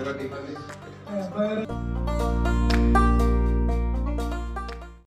Bayaran ni